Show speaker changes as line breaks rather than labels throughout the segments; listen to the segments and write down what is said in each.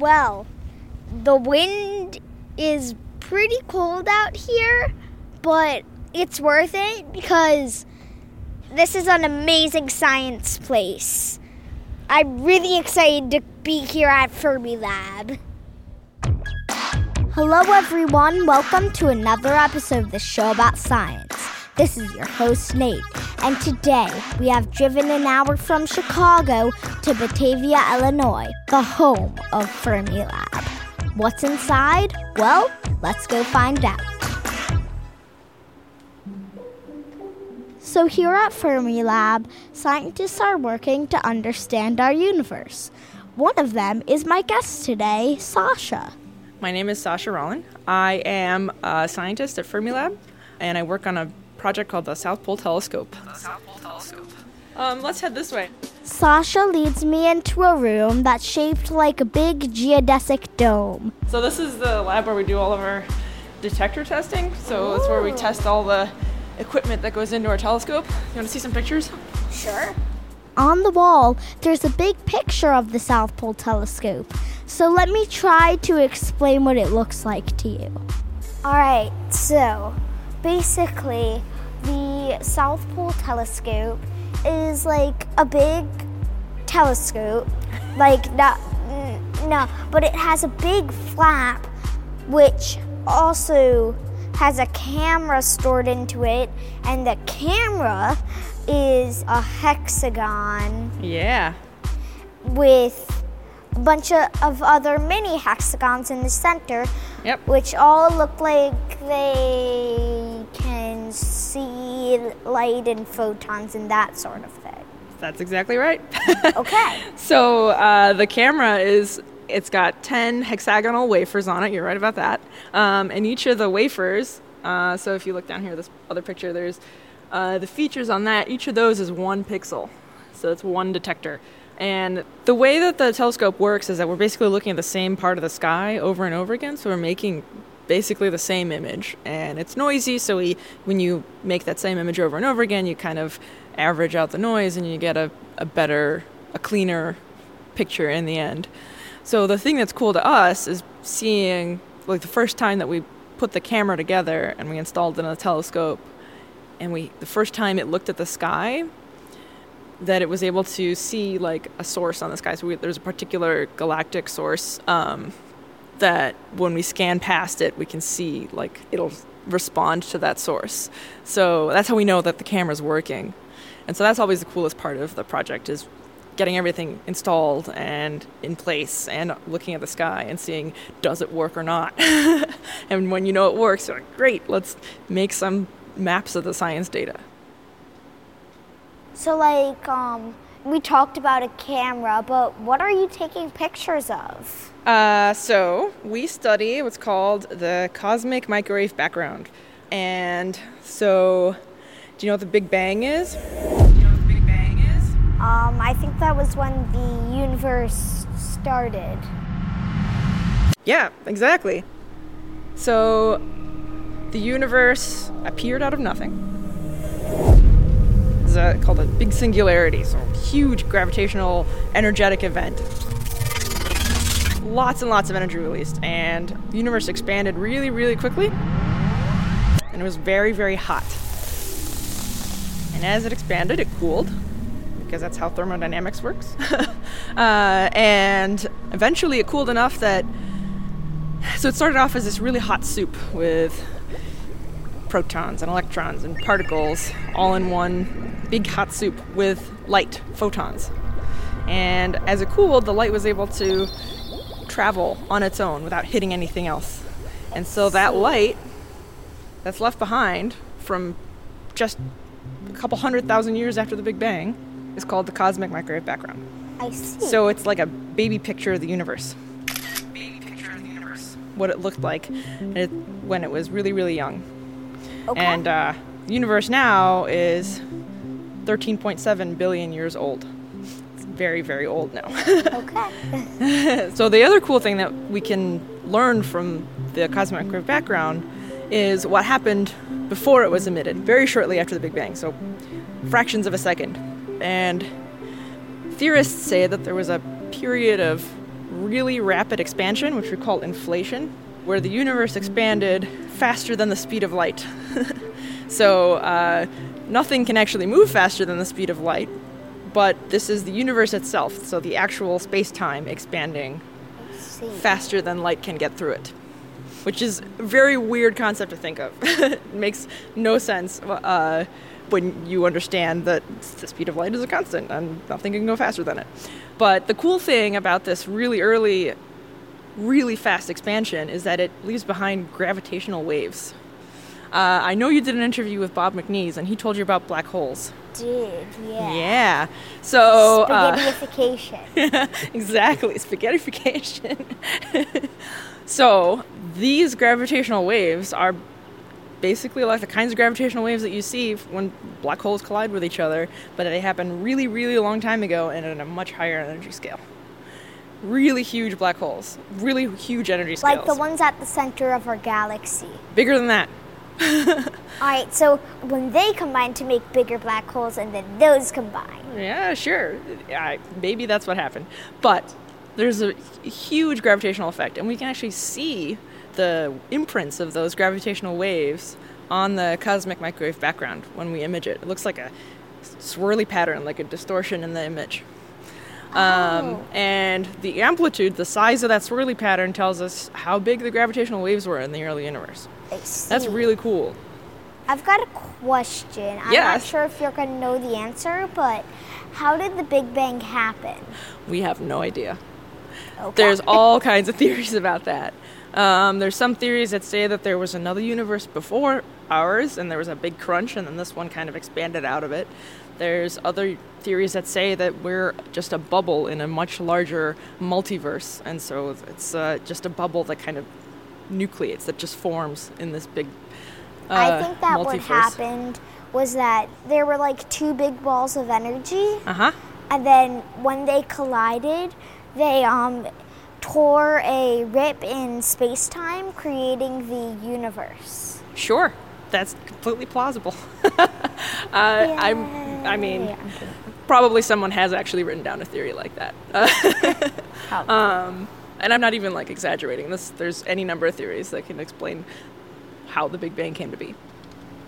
Well, the wind is pretty cold out here, but it's worth it because this is an amazing science place. I'm really excited to be here at Fermilab. Hello, everyone. Welcome to another episode of the show about science. This is your host, Nate, and today we have driven an hour from Chicago to Batavia, Illinois, the home of Fermilab. What's inside? Well, let's go find out. So, here at Fermilab, scientists are working to understand our universe. One of them is my guest today, Sasha.
My name is Sasha Rahlin. I am a scientist at Fermilab, and I work on a project called the South Pole Telescope. The South Pole Telescope. Um, let's head this way.
Sasha leads me into a room that's shaped like a big geodesic dome.
So this is the lab where we do all of our detector testing. So it's where we test all the equipment that goes into our telescope. You want to see some pictures?
Sure. On the wall, there's a big picture of the South Pole telescope. So let me try to explain what it looks like to you. All right, so basically, the South Pole telescope is like a big telescope, like not, no, but it has a big flap, which also has a camera stored into it, and the camera is a hexagon
Yeah.
with a bunch of, other mini hexagons in the center,
Yep.
which all look like they see light and photons and that sort of thing.
That's exactly right.
Okay.
so uh, the camera is it's got 10 hexagonal wafers on it you're right about that um, and each of the wafers uh, so if you look down here this other picture there's uh, the features on that each of those is one pixel so it's one detector and the way that the telescope works is that we're basically looking at the same part of the sky over and over again so we're making basically the same image and it's noisy so we when you make that same image over and over again you kind of average out the noise and you get a, a better a cleaner picture in the end. So the thing that's cool to us is seeing like the first time that we put the camera together and we installed it in a telescope and we the first time it looked at the sky that it was able to see like a source on the sky. So we, there's a particular galactic source um, that when we scan past it we can see like it'll respond to that source. So that's how we know that the camera's working. And so that's always the coolest part of the project is getting everything installed and in place and looking at the sky and seeing does it work or not? And when you know it works you're like great let's make some maps of the science data.
So, like, um, we talked about a camera, but what are you taking pictures of?
Uh, so we study what's called the cosmic microwave background. And so, do you know what the Big Bang is? Do you know what the Big Bang is?
Um, I think that was when the universe started.
Yeah, exactly. So, the universe appeared out of nothing. It's uh, called a big singularity, so huge gravitational energetic event. Lots and lots of energy released, and the universe expanded really, really quickly, and it was very, very hot. And as it expanded, it cooled, because that's how thermodynamics works. uh, and eventually, it cooled enough that so it started off as this really hot soup with protons and electrons and particles all in one big hot soup with light, photons. And as it cooled, the light was able to travel on its own without hitting anything else. And so that light that's left behind from just a couple hundred thousand years after the Big Bang is called the cosmic microwave background.
I see.
So it's like a baby picture of the universe. Baby picture of the universe. What it looked like when it was really, really young.
Okay.
And uh, the universe now is 13.7 billion years old. It's very, very old now.
okay.
so the other cool thing that we can learn from the cosmic microwave background is what happened before it was emitted, very shortly after the Big Bang. So fractions of a second. And theorists say that there was a period of really rapid expansion, which we call inflation, where the universe expanded faster than the speed of light. so uh, nothing can actually move faster than the speed of light, but this is the universe itself, so the actual space time expanding faster than light can get through it. Which is a very weird concept to think of. it makes no sense uh, when you understand that the speed of light is a constant and nothing can go faster than it. But the cool thing about this really early, really fast expansion is that it leaves behind gravitational waves. Uh, I know you did an interview with Bob McNees, and he told you about black holes.
Did yeah.
Yeah. So uh,
spaghettification.
exactly, spaghettification. so these gravitational waves are basically like the kinds of gravitational waves that you see when black holes collide with each other, but they happen really, really long time ago and at a much higher energy scale. Really huge black holes, really huge energy scales.
Like the ones at the center of our galaxy.
Bigger than that.
All right, so when they combine to make bigger black holes, and then those combine.
Yeah, sure. I, maybe that's what happened. But there's a huge gravitational effect, and we can actually see the imprints of those gravitational waves on the cosmic microwave background when we image it. It looks like a swirly pattern, like a distortion in the image. Um,
Oh.
And the amplitude, the size of that swirly pattern, tells us how big the gravitational waves were in the early universe. That's really cool.
I've got a question. I'm not sure if you're going to know the answer, but how did the Big Bang happen?
We have no idea.
Okay.
There's all kinds of theories about that. Um, there's some theories that say that there was another universe before ours, and there was a big crunch, and then this one kind of expanded out of it. There's other theories that say that we're just a bubble in a much larger multiverse, and so it's uh, just a bubble that kind of nucleates, that just forms in this big. Uh,
I think that what happened was that there were like two big balls of energy,
Uh huh.
and then when they collided, they um tore a rip in space time, creating the universe.
Sure, that's completely plausible. uh, I'm. I mean,
Yay.
probably someone has actually written down a theory like that. Uh, um, and I'm not even like exaggerating. This there's any number of theories that can explain how the Big Bang came to be.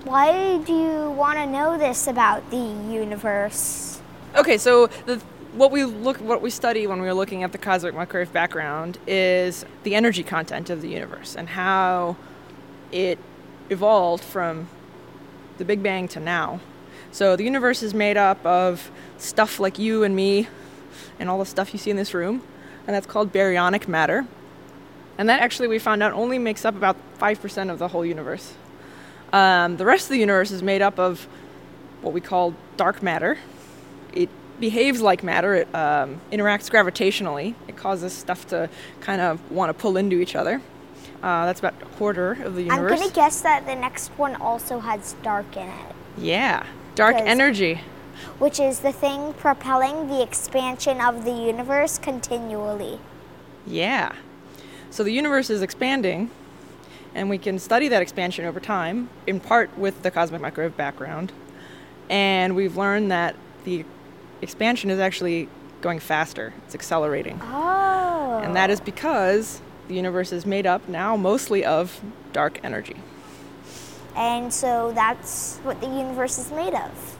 Why do you want to know this about the universe?
Okay, so the what we look what we study when we're looking at the cosmic microwave background is the energy content of the universe and how it evolved from the Big Bang to now. So the universe is made up of stuff like you and me and all the stuff you see in this room, and that's called baryonic matter. And that actually we found out only makes up about 5% of the whole universe. Um, the rest of the universe is made up of what we call dark matter. It behaves like matter. It um, interacts gravitationally. It causes stuff to kind of want to pull into each other. Uh, that's about a quarter of the universe.
I'm gonna guess that the next one also has dark in it,
yeah, dark energy.
which is the thing propelling the expansion of the universe continually.
Yeah. So the universe is expanding, and we can study that expansion over time, in part with the cosmic microwave background. And we've learned that the expansion is actually going faster, it's accelerating.
Oh.
And that is because the universe is made up now mostly of dark energy.
And so that's what the universe is made of.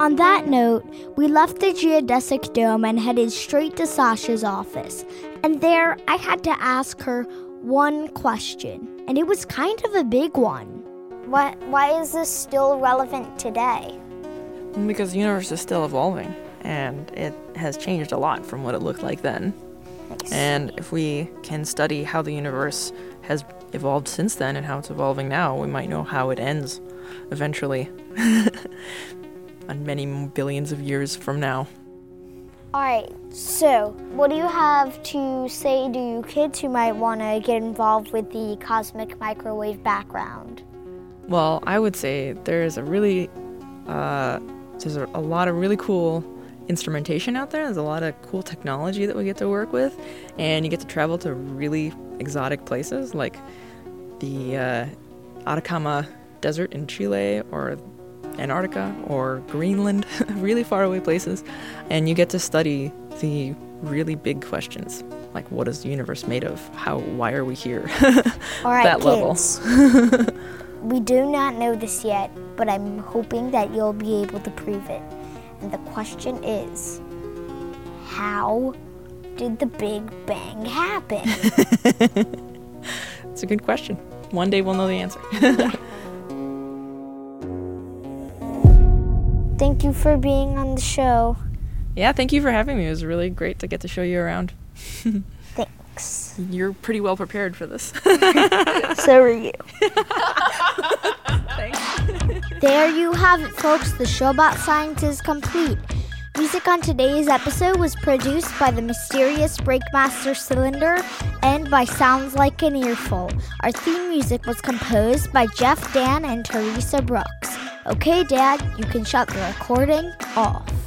On that note, we left the geodesic dome and headed straight to Sasha's office. And there, I had to ask her one question, and it was kind of a big one. What, why is this still relevant today?
Because the universe is still evolving, and it has changed a lot from what it looked like then.
Nice.
And if we can study how the universe has evolved since then and how it's evolving now, we might know how it ends eventually. On many billions of years from now.
All right, so what do you have to say to you kids who might want to get involved with the cosmic microwave background?
Well, I would say there's a really, uh, there's a, a lot of really cool instrumentation out there. There's a lot of cool technology that we get to work with, and you get to travel to really exotic places like the uh, Atacama Desert in Chile or Antarctica or Greenland, really far away places, and you get to study the really big questions like what is the universe made of? How why are we here?
All right,
that level.
we do not know this yet, but I'm hoping that you'll be able to prove it. And the question is how did the Big Bang happen?
It's a good question. One day we'll know the answer.
Thank you for being on the show.
yeah, thank you for having me. It was really great to get to show you around.
Thanks.
You're pretty well prepared for this.
So are you.
Thanks.
There you have it, folks. The show about science is complete. Music on today's episode was produced by the mysterious Breakmaster Cylinder and by Sounds Like an Earful. Our theme music was composed by Jeff Dan and Theresa Brooks. Okay, Dad, you can shut the recording off.